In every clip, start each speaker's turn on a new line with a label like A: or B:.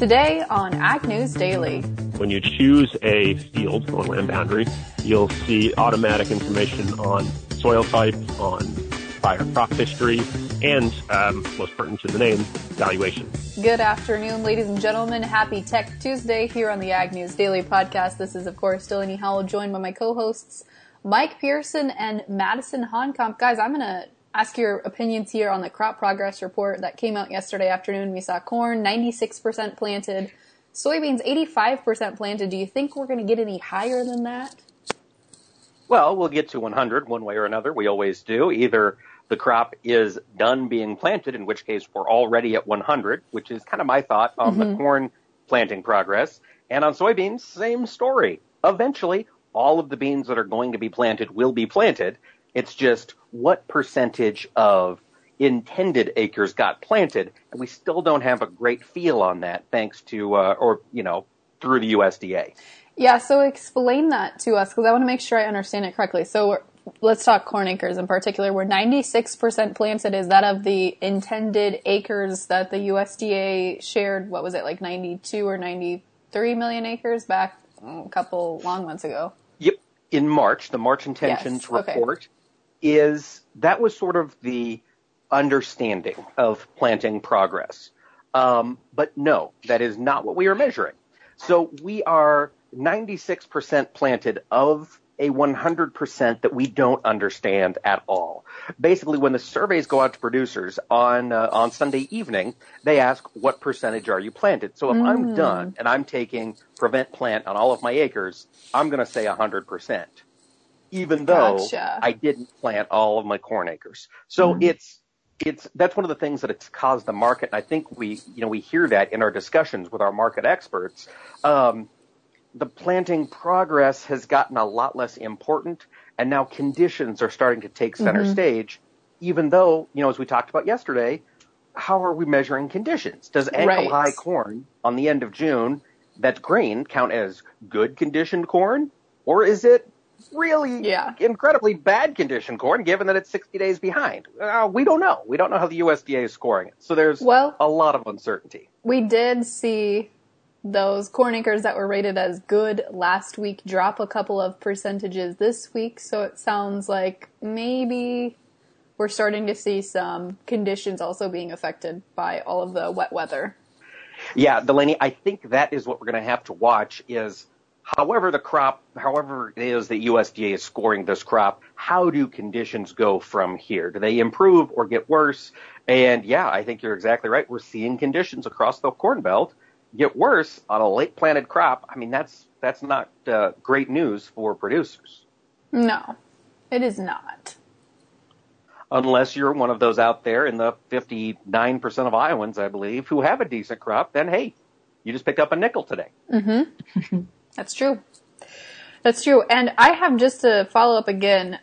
A: Today on Ag News Daily.
B: When you choose a field or land boundary, you'll see automatic information on soil type, on prior crop history, and um, most pertinent to the name, valuation.
A: Good afternoon, ladies and gentlemen. Happy Tech Tuesday here on the Ag News Daily podcast. This is, of course, Delaney Howell, joined by my co-hosts Mike Pearson and Madison Honkamp. Guys, I'm going to ask your opinions here on the crop progress report that came out yesterday afternoon. We saw corn 96% planted, soybeans 85% planted. Do you think we're going to get any higher than that?
C: Well, we'll get to 100 one way or another. We always do. Either the crop is done being planted, in which case we're already at 100, which is kind of my thought on mm-hmm. the corn planting progress. And on soybeans, same story. Eventually, all of the beans that are going to be planted will be planted. It's just what percentage of intended acres got planted, and we still don't have a great feel on that, thanks to uh, or you know through the USDA.
A: Yeah, so explain that to us because I want to make sure I understand it correctly. So let's talk corn acres in particular. We're 96% planted. Is that of the intended acres that the USDA shared? What was it like 92 or 93 million acres back a couple long months ago?
C: Yep, in March, the March intentions yes. okay. Is that was sort of the understanding of planting progress. Um, but no, that is not what we are measuring. So we are 96% planted of a 100% that we don't understand at all. Basically, when the surveys go out to producers on uh, on Sunday evening, they ask what percentage are you planted. So if mm. I'm done and I'm taking prevent plant on all of my acres, I'm going to say 100% even though gotcha. I didn't plant all of my corn acres. So mm it's it's that's one of the things that it's caused the market. And I think we you know we hear that in our discussions with our market experts. Um, the planting progress has gotten a lot less important, and now conditions are starting to take center mm-hmm. stage. Even though you know, as we talked about yesterday, how are we measuring conditions? Does ankle right. high corn on the end of June that's green count as good conditioned corn, or is it really yeah. incredibly bad condition corn, given that it's 60 days behind. Uh, we don't know. We don't know how the USDA is scoring it. So there's well, a lot of uncertainty.
A: We did see those corn acres that were rated as good last week drop a couple of percentages this week. So it sounds like maybe we're starting to see some conditions also being affected by all of the wet weather.
C: Yeah, Delaney, I think that is what we're going to have to watch is However, the crop, however it is that USDA is scoring this crop, how do conditions go from here? Do they improve or get worse? And yeah, I think you're exactly right. We're seeing conditions across the Corn Belt get worse on a late planted crop. I mean, that's that's not uh, great news for producers.
A: No, it is not.
C: Unless you're one of those out there in the 59% of Iowans, I believe, who have a decent crop, then hey, you just picked up a nickel today.
A: Mm-hmm. That's true. That's true. And I have just to follow up again.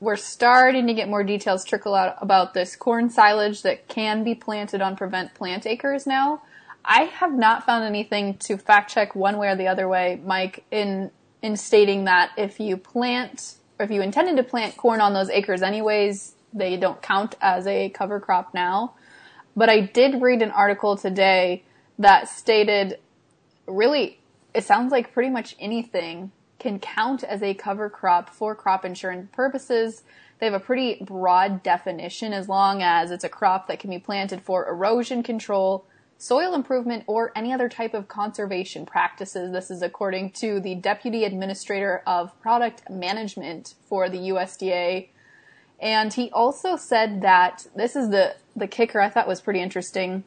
A: We're starting to get more details trickle out about this corn silage that can be planted on prevent plant acres now. I have not found anything to fact check one way or the other way, Mike, in in stating that if you plant or if you intended to plant corn on those acres anyways, they don't count as a cover crop now. But I did read an article today that stated really it sounds like pretty much anything can count as a cover crop for crop insurance purposes. They have a pretty broad definition as long as it's a crop that can be planted for erosion control, soil improvement, or any other type of conservation practices. This is according to the Deputy Administrator of Product Management for the USDA. And he also said that this is the, the kicker I thought was pretty interesting.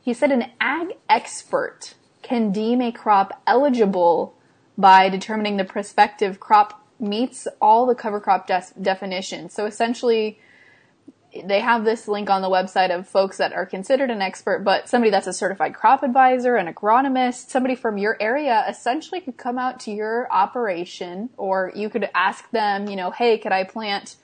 A: He said an ag expert can deem a crop eligible by determining the prospective crop meets all the cover crop de- definitions. So essentially, they have this link on the website of folks that are considered an expert, but somebody that's a certified crop advisor, an agronomist, somebody from your area essentially could come out to your operation or you could ask them, you know, hey, could I plant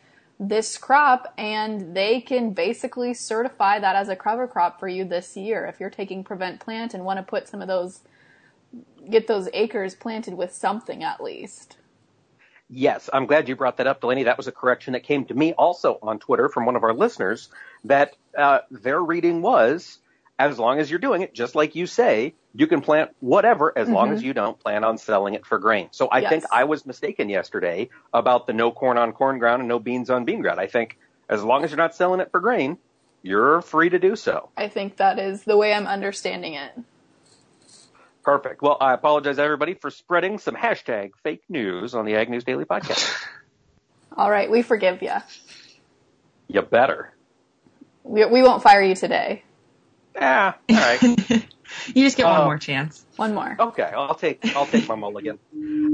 A: this crop and they can basically certify that as a cover crop for you this year if you're taking prevent plant and want to put some of those get those acres planted with something at least.
C: Yes, I'm glad you brought that up, Delaney. That was a correction that came to me also on Twitter from one of our listeners that uh, their reading was as long as you're doing it just like you say, you can plant whatever as mm-hmm. long as you don't plan on selling it for grain. So I yes. think I was mistaken yesterday about the no corn on corn ground and no beans on bean ground. I think as long as you're not selling it for grain, you're free to do so.
A: I think that is the way I'm understanding it.
C: Perfect. Well, I apologize everybody for spreading some hashtag fake news on the Ag News Daily podcast.
A: All right, we forgive you.
C: You better.
A: We, we won't fire you today.
C: Yeah, all right.
D: you just get one uh, more chance.
A: One more.
C: Okay, I'll take I'll take my mulligan.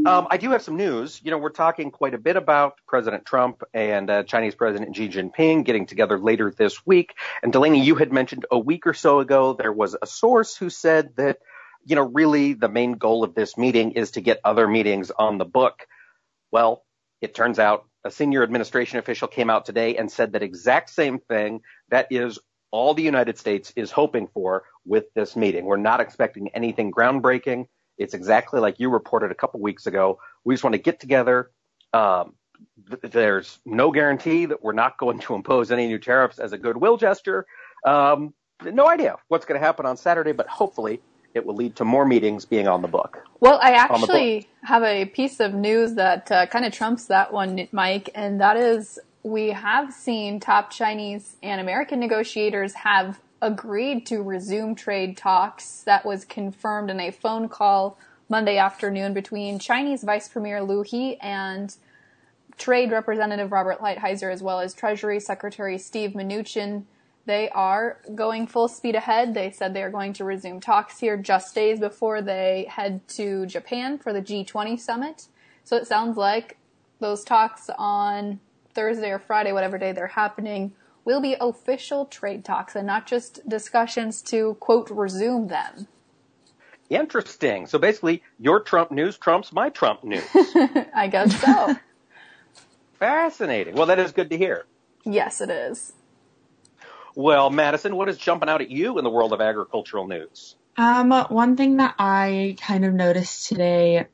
C: Um, I do have some news. You know, we're talking quite a bit about President Trump and uh, Chinese President Xi Jinping getting together later this week. And Delaney, you had mentioned a week or so ago there was a source who said that you know really the main goal of this meeting is to get other meetings on the book. Well, it turns out a senior administration official came out today and said that exact same thing. That is all the United States is hoping for with this meeting. We're not expecting anything groundbreaking. It's exactly like you reported a couple weeks ago. We just want to get together. Um, th- there's no guarantee that we're not going to impose any new tariffs as a goodwill gesture. Um, no idea what's going to happen on Saturday, but hopefully it will lead to more meetings being on the book.
A: Well, I actually have a piece of news that uh, kind of trumps that one, Mike, and that is we have seen top Chinese and American negotiators have agreed to resume trade talks. That was confirmed in a phone call Monday afternoon between Chinese Vice Premier Liu He and Trade Representative Robert Lighthizer, as well as Treasury Secretary Steve Mnuchin. They are going full speed ahead. They said they are going to resume talks here just days before they head to Japan for the G20 summit. So it sounds like those talks on Thursday or Friday, whatever day they're happening, will be official trade talks and not just discussions to quote resume them.
C: Interesting. So basically, your Trump news trumps my Trump news.
A: I guess so.
C: Fascinating. Well, that is good to hear.
A: Yes, it is.
C: Well, Madison, what is jumping out at you in the world of agricultural news?
D: Um, one thing that I kind of noticed today,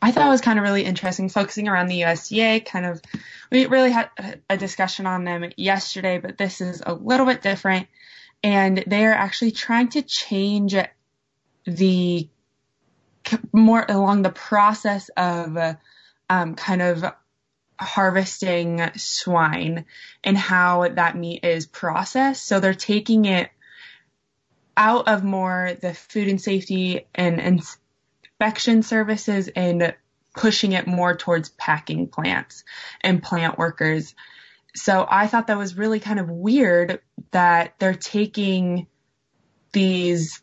D: I thought it was kind of really interesting, focusing around the USDA. Kind of, we really had a discussion on them yesterday, but this is a little bit different, and they are actually trying to change the more along the process of um, kind of harvesting swine and how that meat is processed. So they're taking it out of more the food and safety and inspection services and pushing it more towards packing plants and plant workers. So I thought that was really kind of weird that they're taking these,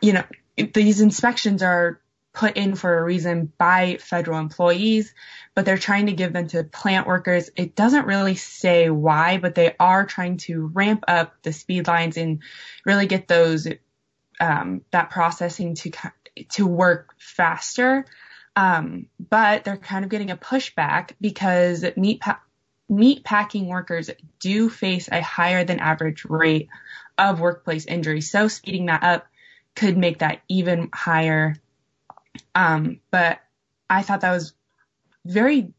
D: you know, these inspections are put in for a reason by federal employees, but they're trying to give them to plant workers. It doesn't really say why, but they are trying to ramp up the speed lines and really get those um, that processing to to work faster. Um, but they're kind of getting a pushback because meat pa- meat packing workers do face a higher than average rate of workplace injury. So speeding that up could make that even higher um, but I thought that was very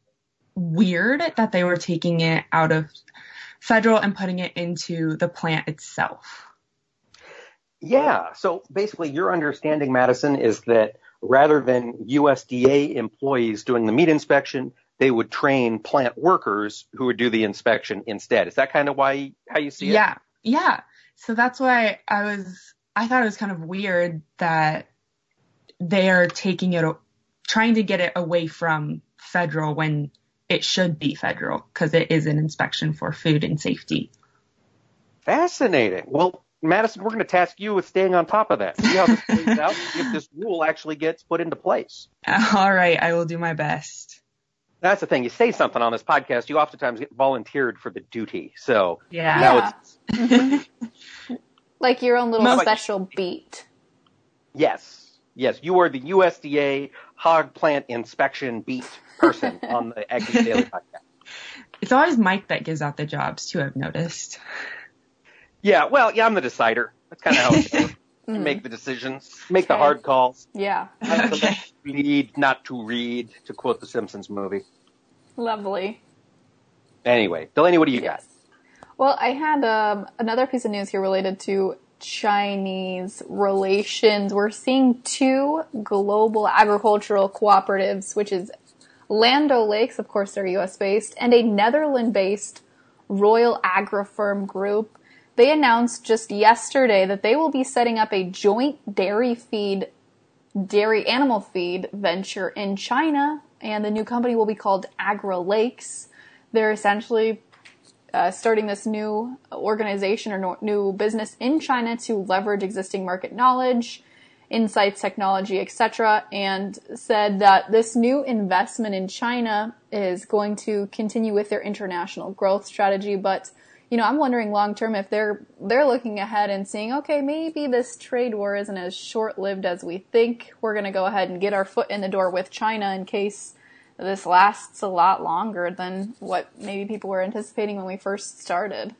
D: weird that they were taking it out of federal and putting it into the plant itself.
C: Yeah. So basically, your understanding, Madison, is that rather than USDA employees doing the meat inspection, they would train plant workers who would do the inspection instead. Is that kind of why how you see
D: it? Yeah. Yeah. So that's why I was I thought it was kind of weird that they are taking it, trying to get it away from federal when it should be federal because it is an inspection for food and safety.
C: Fascinating. Well, Madison, we're going to task you with staying on top of that. See how this plays out. If this rule actually gets put into place.
D: All right, I will do my best.
C: That's the thing. You say something on this podcast, you oftentimes get volunteered for the duty. So
A: yeah, yeah. like your own little Most special beat.
C: Yes, Yes, you are the USDA hog plant inspection beat person on the Ag Daily podcast.
D: It's always Mike that gives out the jobs too. I've noticed.
C: Yeah, well, yeah, I'm the decider. That's kind of how it goes. mm. Make the decisions, make okay. the hard calls.
A: Yeah.
C: okay. Read, not to read, to quote the Simpsons movie.
A: Lovely.
C: Anyway, Delaney, what do you yes. got?
A: Well, I had um, another piece of news here related to Chinese relations. We're seeing two global agricultural cooperatives, which is Land O'Lakes, of course, they're US based, and a Netherlands based Royal Agrifirm Group. They announced just yesterday that they will be setting up a joint dairy feed, dairy animal feed venture in China, and the new company will be called AgriLakes. They're essentially uh, starting this new organization or no, new business in China to leverage existing market knowledge insights, technology, etc., and said that this new investment in China is going to continue with their international growth strategy. But you know, I'm wondering long term if they're they're looking ahead and seeing, okay, maybe this trade war isn't as short lived as we think. We're going to go ahead and get our foot in the door with China in case this lasts a lot longer than what maybe people were anticipating when we first started.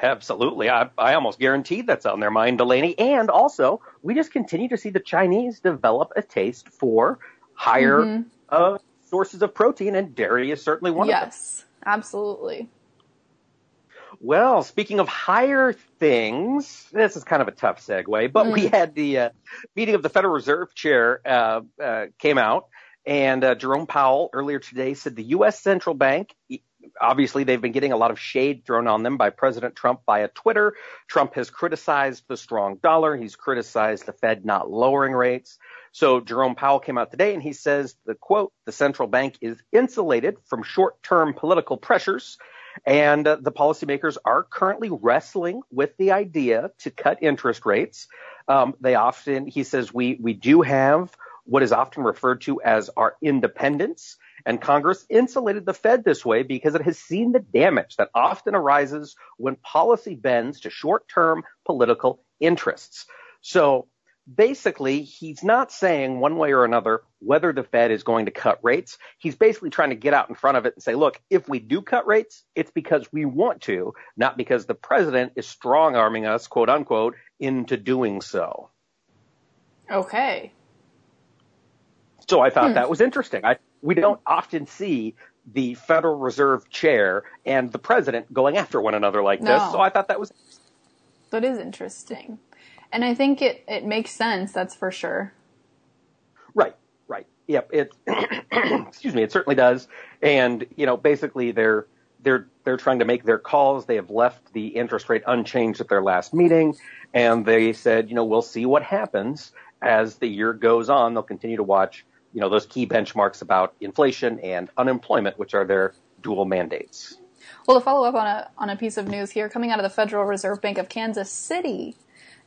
C: Absolutely. I, I almost guarantee that's on their mind, Delaney. And also, we just continue to see the Chinese develop a taste for higher mm-hmm. uh, sources of protein, and dairy is certainly one
A: yes,
C: of them.
A: Yes, absolutely.
C: Well, speaking of higher things, this is kind of a tough segue, but mm. we had the uh, meeting of the Federal Reserve Chair uh, uh came out, and uh, Jerome Powell earlier today said the U.S. Central Bank obviously they've been getting a lot of shade thrown on them by President Trump via Twitter. Trump has criticized the strong dollar. He's criticized the Fed not lowering rates. So Jerome Powell came out today and he says the quote, the central bank is insulated from short-term political pressures and uh, the policymakers are currently wrestling with the idea to cut interest rates. Um, they often, he says, we, we do have what is often referred to as our independence. And Congress insulated the Fed this way because it has seen the damage that often arises when policy bends to short-term political interests. So basically, he's not saying one way or another whether the Fed is going to cut rates. He's basically trying to get out in front of it and say, look, if we do cut rates, it's because we want to, not because the president is strong arming us, quote unquote, into doing so.
A: Okay.
C: So I thought hmm. that was interesting. I, we don't often see the Federal Reserve chair and the president going after one another like no. this. So I thought that was.
A: That is interesting. And I think it, it makes sense, that's for sure.
C: Right, right. Yep, it, excuse me, it certainly does. And, you know, basically they're, they're, they're trying to make their calls. They have left the interest rate unchanged at their last meeting. And they said, you know, we'll see what happens as the year goes on. They'll continue to watch you know, those key benchmarks about inflation and unemployment, which are their dual mandates.
A: Well, to follow up on a, on a piece of news here, coming out of the Federal Reserve Bank of Kansas City,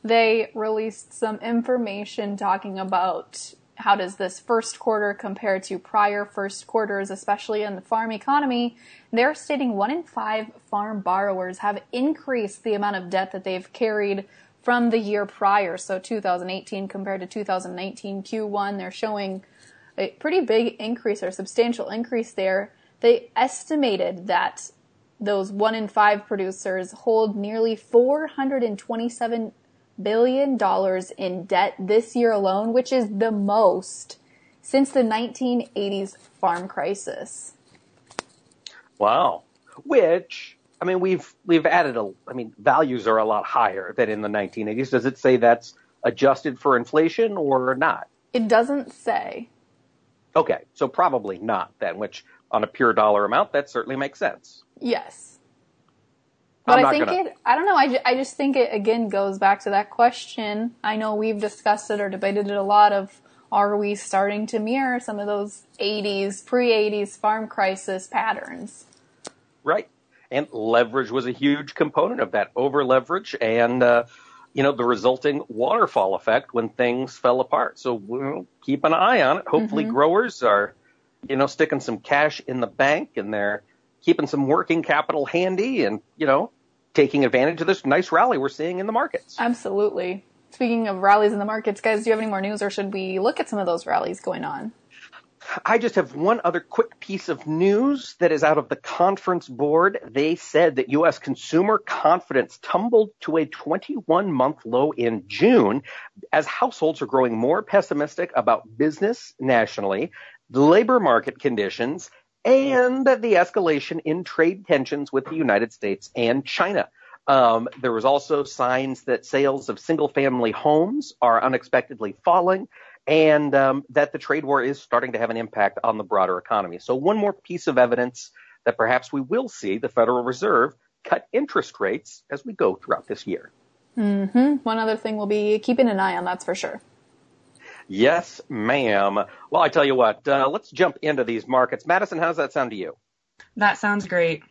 A: they released some information talking about how does this first quarter compare to prior first quarters, especially in the farm economy. They're stating one in five farm borrowers have increased the amount of debt that they've carried from the year prior. So 2018 compared to 2019 Q1, they're showing a pretty big increase or substantial increase there. They estimated that those one in five producers hold nearly $427 billion dollars in debt this year alone, which is the most since the 1980s farm crisis.
C: Wow. Which, I mean, we've, we've added a, I mean, values are a lot higher than in the 1980s. Does it say that's adjusted for inflation or not?
A: It doesn't say.
C: Okay, so probably not then, which on a pure dollar amount, that certainly makes sense.
A: Yes. But I think gonna... it, I don't know, I, ju- I just think it again goes back to that question. I know we've discussed it or debated it a lot of are we starting to mirror some of those 80s, pre 80s farm crisis patterns?
C: Right. And leverage was a huge component of that, over leverage and, uh, you know, the resulting waterfall effect when things fell apart. So we'll keep an eye on it. Hopefully mm-hmm. growers are, you know, sticking some cash in the bank and they're keeping some working capital handy and, you know, taking advantage of this nice rally we're seeing in the markets.
A: Absolutely. Speaking of rallies in the markets, guys, do you have any more news or should we look at some of those rallies going on?
C: I just have one other quick piece of news that is out of the conference board. They said that U.S. consumer confidence tumbled to a 21 month low in June as households are growing more pessimistic about business nationally, the labor market conditions, and the escalation in trade tensions with the United States and China. Um, there was also signs that sales of single family homes are unexpectedly falling and um, that the trade war is starting to have an impact on the broader economy. So one more piece of evidence that perhaps we will see the Federal Reserve cut interest rates as we go throughout this year.
A: Mm-hmm. One other thing we'll be keeping an eye on, that's for sure.
C: Yes, ma'am. Well, I tell you what, uh, let's jump into these markets. Madison, how's that sound to you?
D: That sounds great.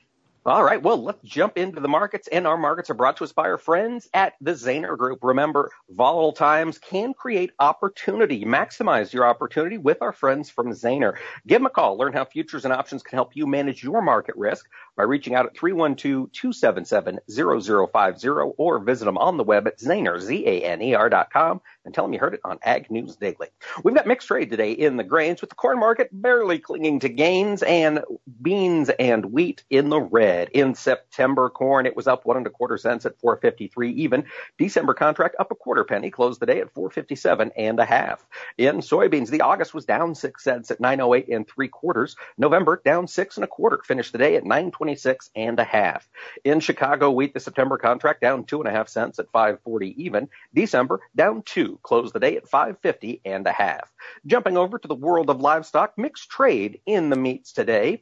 C: All right, well, let's jump into the markets, and our markets are brought to us by our friends at the Zaner Group. Remember, volatile times can create opportunity. Maximize your opportunity with our friends from Zaner. Give them a call. Learn how futures and options can help you manage your market risk by reaching out at 312-277-0050 or visit them on the web at Zaner, Z-A-N-E-R dot com and tell them you heard it on Ag News Daily. We've got mixed trade today in the grains with the corn market barely clinging to gains and beans and wheat in the red. In September, corn, it was up one and a quarter cents at 453 even. December contract up a quarter penny, closed the day at 457 and a half. In soybeans, the August was down six cents at 908 and three quarters. November down six and a quarter, finished the day at 926 and a half. In Chicago wheat, the September contract down two and a half cents at 540 even. December down two closed the day at 550 and a half. Jumping over to the world of livestock, mixed trade in the meats today.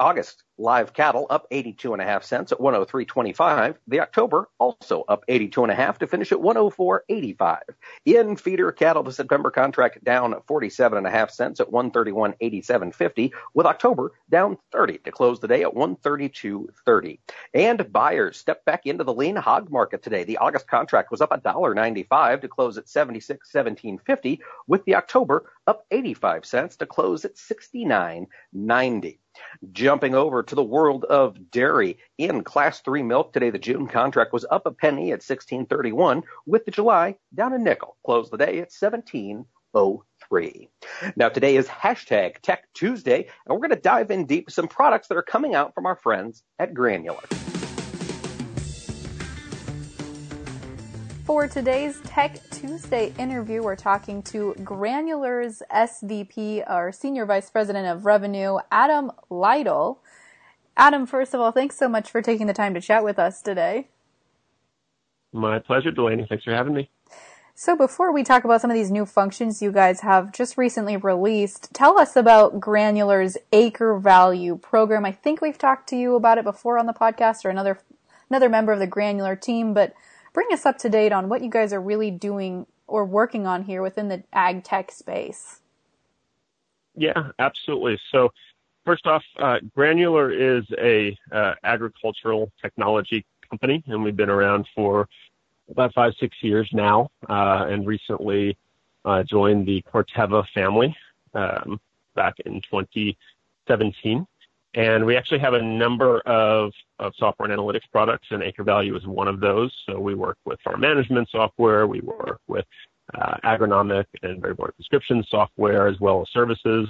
C: August live cattle up 82 and a half cents at 103.25. The October also up 82 and a half to finish at 104.85. In feeder cattle, the September contract down 47 and a half cents at 131.87.50 with October down 30 to close the day at 132.30. And buyers step back into the lean hog market today. The August contract was up $1.95 to close at 76.17.50 with the October up 85 cents to close at 69.90. Jumping over to the world of dairy in class 3 milk today the June contract was up a penny at 16.31 with the July down a nickel. Closed the day at 17.03. Now today is hashtag Tech Tuesday and we're going to dive in deep some products that are coming out from our friends at Granular.
A: For today's Tech Tuesday interview, we're talking to Granular's SVP, our Senior Vice President of Revenue, Adam Lytle. Adam, first of all, thanks so much for taking the time to chat with us today.
B: My pleasure, Delaney. Thanks for having me.
A: So before we talk about some of these new functions you guys have just recently released, tell us about Granular's Acre Value program. I think we've talked to you about it before on the podcast or another another member of the Granular team, but bring us up to date on what you guys are really doing or working on here within the ag tech space.
B: Yeah, absolutely. So, first off, uh, Granular is a uh, agricultural technology company, and we've been around for about five, six years now, uh, and recently uh, joined the Corteva family um, back in 2017. And we actually have a number of, of software and analytics products, and Acre Value is one of those. So we work with farm management software, we work with uh, agronomic and variable prescription software as well as services.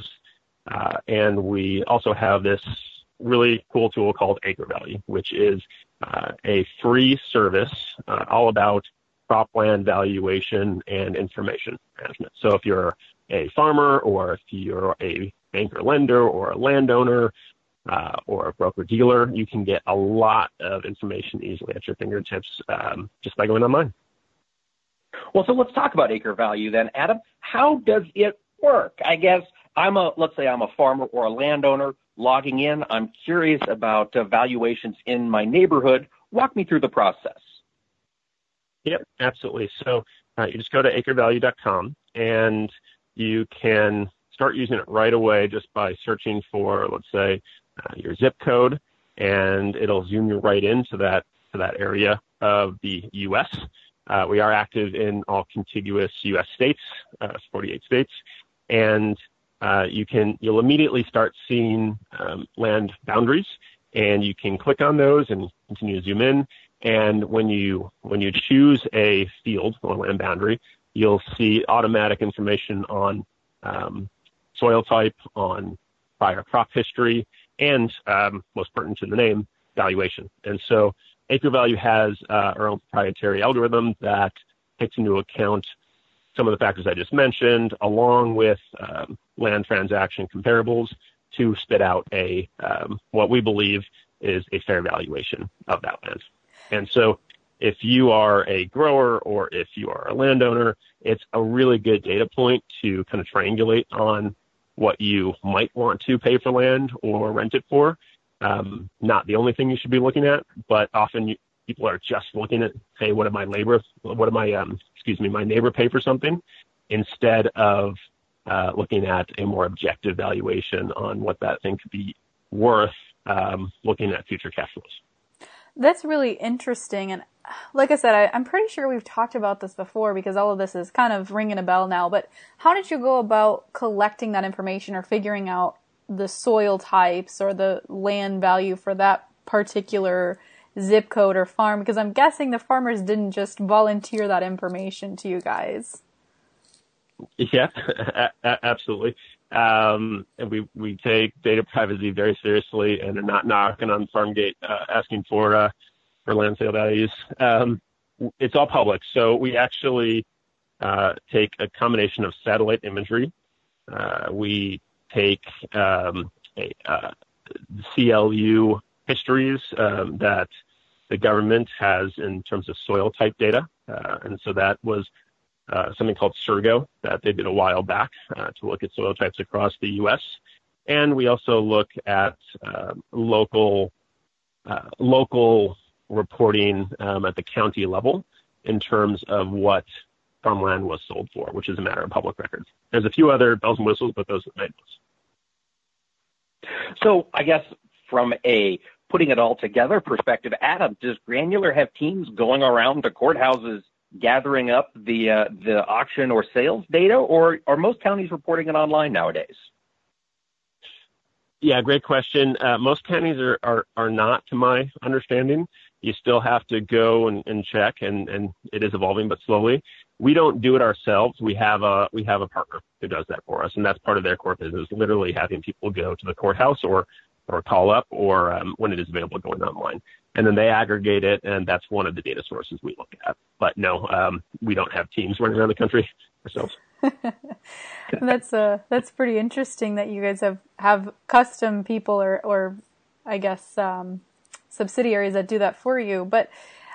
B: Uh, and we also have this really cool tool called Acre Value, which is uh, a free service uh, all about cropland valuation and information management. So if you're a farmer or if you're a banker lender or a landowner uh, or a broker dealer, you can get a lot of information easily at your fingertips um, just by going online.
C: Well, so let's talk about acre value then, Adam. How does it work? I guess I'm a let's say I'm a farmer or a landowner logging in. I'm curious about uh, valuations in my neighborhood. Walk me through the process.
B: Yep, absolutely. So uh, you just go to acrevalue.com and you can start using it right away just by searching for, let's say, uh, your zip code, and it'll zoom you right into that to that area of the U.S. Uh, we are active in all contiguous U.S. states, uh, 48 states, and uh, you can you'll immediately start seeing um, land boundaries, and you can click on those and continue to zoom in. And when you when you choose a field or land boundary, you'll see automatic information on um, soil type, on prior crop history, and um, most pertinent to the name, valuation. And so Acre Value has uh, our own proprietary algorithm that takes into account some of the factors I just mentioned, along with um, land transaction comparables to spit out a um, what we believe is a fair valuation of that land. And so if you are a grower or if you are a landowner, it's a really good data point to kind of triangulate on what you might want to pay for land or rent it for. Um, not the only thing you should be looking at, but often you, people are just looking at, hey, what did my labor, what did my, um, excuse me, my neighbor pay for something, instead of uh, looking at a more objective valuation on what that thing could be worth, um, looking at future cash flows.
A: That's really interesting. And like I said, I, am pretty sure we've talked about this before because all of this is kind of ringing a bell now. But how did you go about collecting that information or figuring out the soil types or the land value for that particular zip code or farm? Because I'm guessing the farmers didn't just volunteer that information to you guys.
B: Yeah, absolutely. Um, and we, we take data privacy very seriously and are not knocking on the farm gate uh, asking for uh, for land sale values. Um, it's all public, so we actually uh, take a combination of satellite imagery. Uh, we take um, a, uh, CLU histories um, that the government has in terms of soil type data, uh, and so that was something called SSURGO that they did a while back uh, to look at soil types across the U.S. And we also look at uh, local uh, local reporting um, at the county level in terms of what farmland was sold for, which is a matter of public records. There's a few other bells and whistles, but those are the main
C: ones. So I guess from a putting it all together perspective, Adam, does Granular have teams going around to courthouses gathering up the uh, the auction or sales data, or are most counties reporting it online nowadays?
B: Yeah, great question. Uh, most counties are, are are not, to my understanding. You still have to go and, and check, and, and it is evolving, but slowly. We don't do it ourselves. We have a we have a partner who does that for us, and that's part of their core business. Literally having people go to the courthouse or or call up, or um, when it is available, going online and then they aggregate it, and that's one of the data sources we look at. But no, um, we don't have teams running around the country ourselves.
A: that's uh, that's pretty interesting that you guys have have custom people or or I guess um, subsidiaries that do that for you. But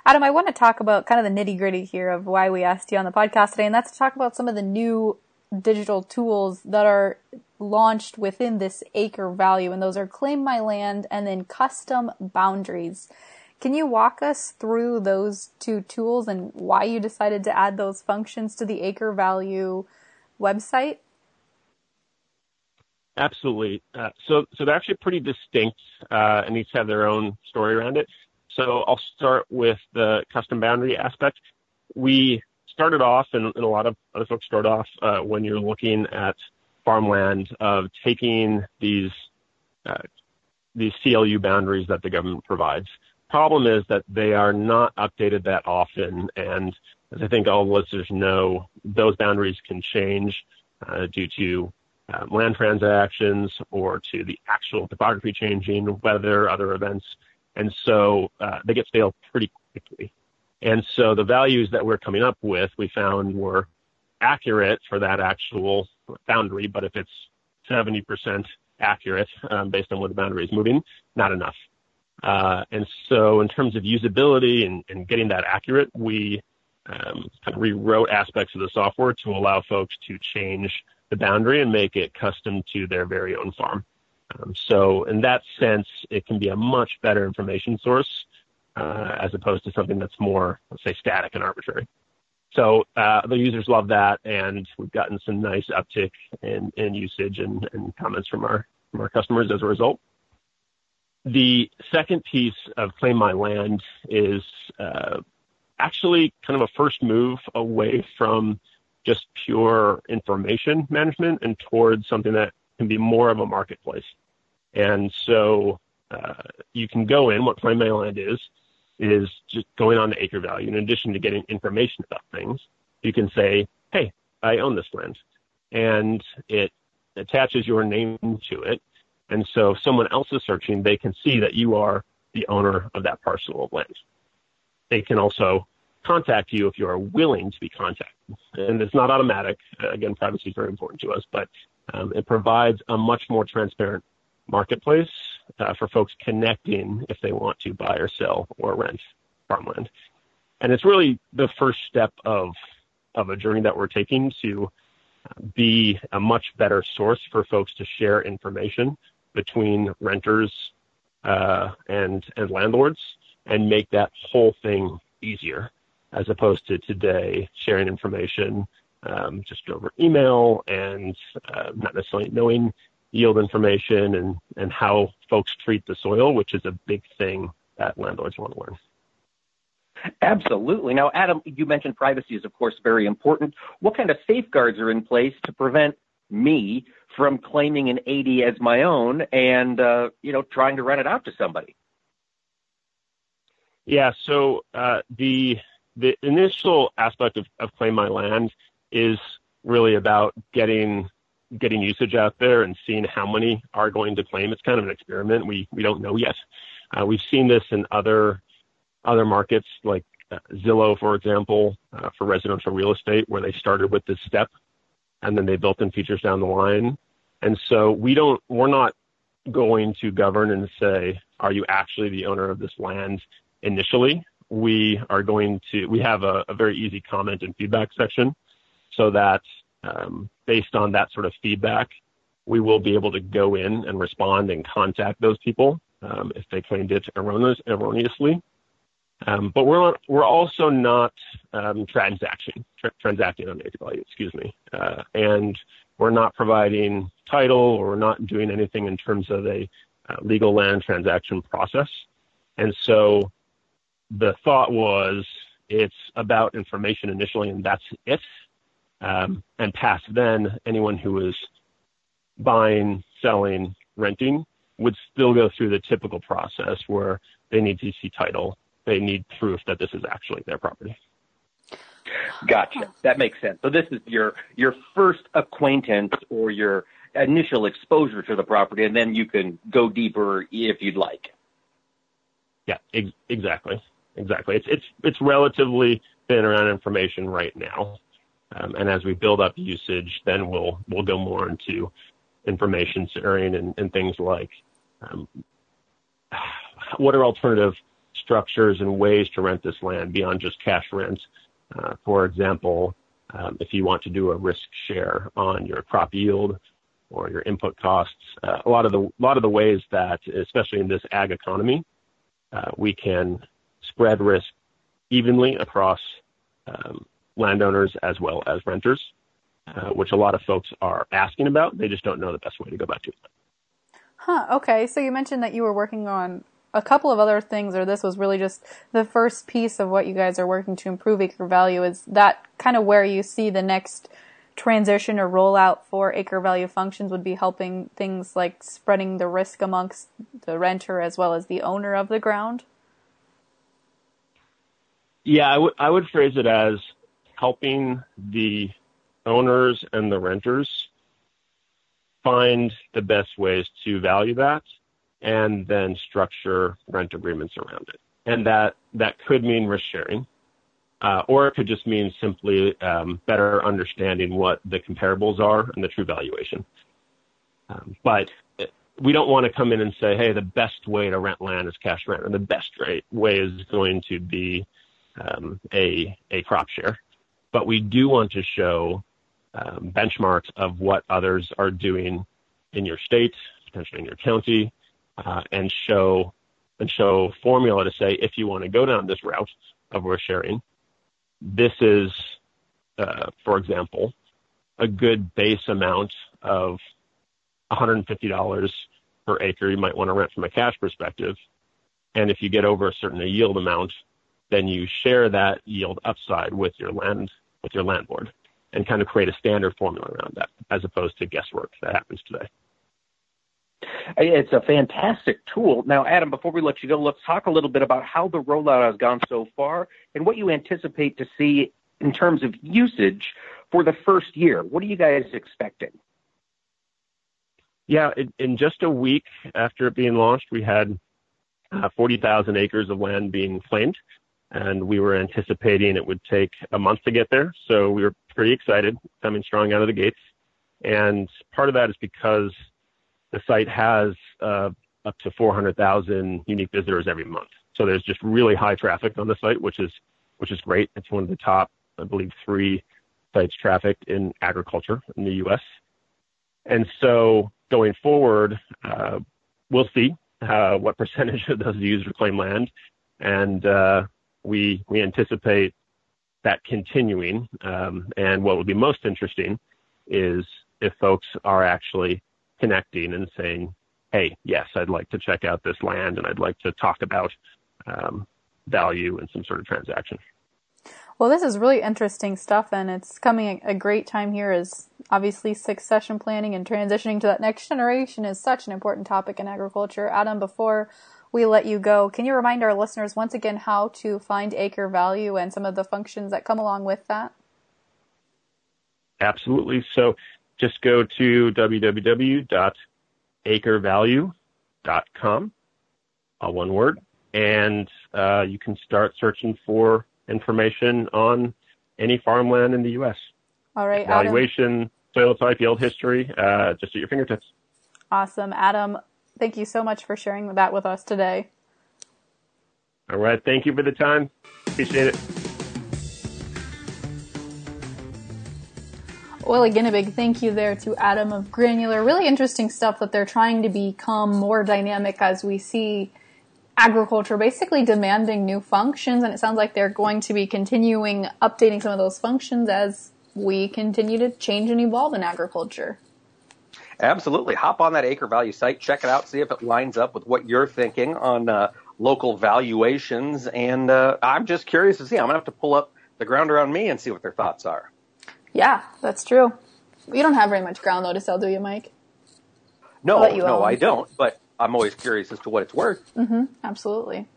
A: Adam, I want to talk about kind of the nitty gritty here of why we asked you on the podcast today, and that's to talk about some of the new digital tools that are launched within this acre value, and those are Claim My Land and then Custom Boundaries. Can you walk us through those two tools and why you decided to add those functions to the Acre Value website?
B: Absolutely. Uh, so, so they're actually pretty distinct uh, and each have their own story around it. So I'll start with the custom boundary aspect. We started off, and, and a lot of other folks start off uh, when you're looking at farmland of taking these uh, these CLU boundaries that the government provides problem is that they are not updated that often. And as I think all listeners know, those boundaries can change uh, due to um, land transactions or to the actual topography changing, weather, other events. And so uh, they get stale pretty quickly. And so the values that we're coming up with, we found were accurate for that actual boundary, but if it's 70% accurate um, based on where the boundary is moving, not enough. Uh, and so in terms of usability and, and getting that accurate, we um, kind of rewrote aspects of the software to allow folks to change the boundary and make it custom to their very own farm. Um, so in that sense, it can be a much better information source uh, as opposed to something that's more, let's say, static and arbitrary. So uh, the users love that, and we've gotten some nice uptick in, usage and, and comments from our from our customers as a result. The second piece of Claim My Land is uh, actually kind of a first move away from just pure information management and towards something that can be more of a marketplace. And so uh, you can go in, what Claim My Land is, is just going on to acre value. In addition to getting information about things, you can say, hey, I own this land. And it attaches your name to it and so if someone else is searching, they can see that you are the owner of that parcel of land. They can also contact you if you are willing to be contacted. And it's not automatic. Again, privacy is very important to us, but um, it provides a much more transparent marketplace for folks connecting if they want to buy or sell or rent farmland. And it's really the first step of of a journey that we're taking to be a much better source for folks to share information between renters uh, and and landlords and make that whole thing easier as opposed to today sharing information um, just over email and uh, not necessarily knowing yield information and, and how folks treat the soil, which is a big thing that landlords want to learn.
C: Absolutely. Now, Adam, you mentioned privacy is, of course, very important. What kind of safeguards are in place to prevent me from claiming an 80 as my own and, uh, you know, trying to rent it out to somebody?
B: Yeah. So uh, the the initial aspect of, of Claim My Land is really about getting getting usage out there and seeing how many are going to claim. It's kind of an experiment. We we don't know yet. Uh, we've seen this in other other markets like uh, Zillow, for example, uh, for residential real estate, where they started with this step and then they built in features down the line. And so we don't, we're not going to govern and say, are you actually the owner of this land initially? We are going to, we have a, very easy comment and feedback section so that based on that sort of feedback, we will be able to go in and respond and contact those people um, if they claimed it erroneous, erroneously. Um, but we're we're also not um, transacting tra- transacting on value, excuse me, uh, and we're not providing title or we're not doing anything in terms of a uh, legal land transaction process. And so the thought was it's about information initially, and that's it. Um, and past then, anyone who was buying, selling, renting would still go through the typical process where they need to see title, they need proof that this is actually their property.
C: Gotcha. That makes sense. So this is your your first acquaintance or your initial exposure to the property, and then you can go deeper if you'd like.
B: Yeah, ex- exactly, exactly. It's it's it's relatively thin around information right now, and as we build up usage, then we'll we'll go more into information sharing and, things like um, what are alternative structures and ways to rent this land beyond just cash rent. Uh, for example, um, if you want to do a risk share on your crop yield or your input costs, uh, a lot of the a lot of the ways that, especially in this ag economy, uh, we can spread risk evenly across um, landowners as well as renters, uh, which a lot of folks are asking about. They just don't know the best way to go about doing it.
A: Huh. Okay. So you mentioned that you were working on a couple of other things, or this was really just the first piece of what you guys are working to improve acre value. Is that kind of where you see the next transition or rollout for acre value functions would be helping things like spreading the risk amongst the renter as well as the owner of the ground?
B: Yeah, I would I would phrase it as helping the owners and the renters find the best ways to value that and then structure rent agreements around it. And that, that could mean risk sharing, uh, or it could just mean simply um, better understanding what the comparables are and the true valuation. Um, but we don't want to come in and say, hey, the best way to rent land is cash rent, or the best way is going to be um, a, a crop share. But we do want to show um, benchmarks of what others are doing in your state, potentially in your county, uh, and show and show formula to say if you want to go down this route of risk sharing, this is, uh, for example, a good base amount of $150 per acre you might want to rent from a cash perspective. And if you get over a certain yield amount, then you share that yield upside with your land with your landlord and kind of create a standard formula around that as opposed to guesswork that happens today.
C: It's a fantastic tool. Now, Adam, before we let you go, let's talk a little bit about how the rollout has gone so far and what you anticipate to see in terms of usage for the first year. What are you guys expecting?
B: Yeah, in just a week after it being launched, we had uh, 40,000 acres of land being claimed, and we were anticipating it would take a month to get there. So we were pretty excited coming strong out of the gates. And part of that is because the site has uh, up to 400,000 unique visitors every month. So there's just really high traffic on the site, which is which is great. It's one of the top, I believe, three sites trafficked in agriculture in the U.S. And so going forward, uh, we'll see uh, what percentage of those users reclaimed land, and uh, we we anticipate that continuing. Um, and what would be most interesting is if folks are actually connecting and saying, "Hey, yes, I'd like to check out this land, and I'd like to talk about um, value and some sort of transaction."
A: Well, this is really interesting stuff, and it's coming a great time here obviously succession planning and transitioning to that next generation is such an important topic in agriculture. Adam, before we let you go, can you remind our listeners once again how to find acre value and some of the functions that come along with that?
B: Absolutely. So just go to www.acrevalue.com, all one word, and uh, you can start searching for information on any farmland in the U.S.
A: All right.
B: Valuation, soil type, yield history, uh, just at your fingertips.
A: Awesome. Adam, thank you so much for sharing that with us today.
B: All right. Thank you for the time. Appreciate it.
A: Well, again, a big thank you there to Adam of Granular. Really interesting stuff that they're trying to become more dynamic as we see agriculture basically demanding new functions, and it sounds like they're going to be continuing updating some of those functions as we continue to change and evolve in agriculture.
C: Absolutely. Hop on that acre value site, check it out, see if it lines up with what you're thinking on uh, local valuations. And uh, I'm just curious to see. I'm going to have to pull up the ground around me and see what their thoughts are.
A: Yeah, that's true. You don't have very much ground though to sell, do you, Mike?
C: No, no, own. I don't. But I'm always curious as to what it's worth.
A: Mm-hmm, absolutely.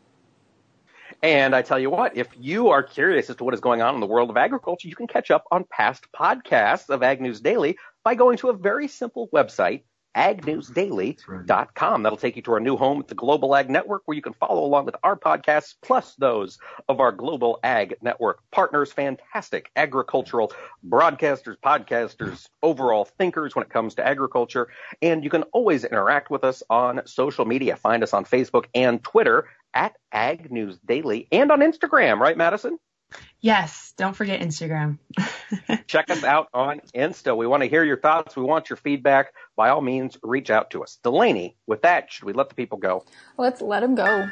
C: And I tell you what, if you are curious as to what is going on in the world of agriculture, you can catch up on past podcasts of Ag News Daily by going to a very simple website, agnewsdaily.com. That'll take you to our new home at the Global Ag Network where you can follow along with our podcasts plus those of our Global Ag Network partners, fantastic agricultural broadcasters, podcasters, overall thinkers when it comes to agriculture. And you can always interact with us on social media. Find us on Facebook and Twitter at Ag News Daily and on Instagram, right, Madison?
D: Yes, don't forget Instagram.
C: Check us out on Insta. We want to hear your thoughts. We want your feedback. By all means, reach out to us. Delaney, with that, should we let the people go?
A: Let's let them go.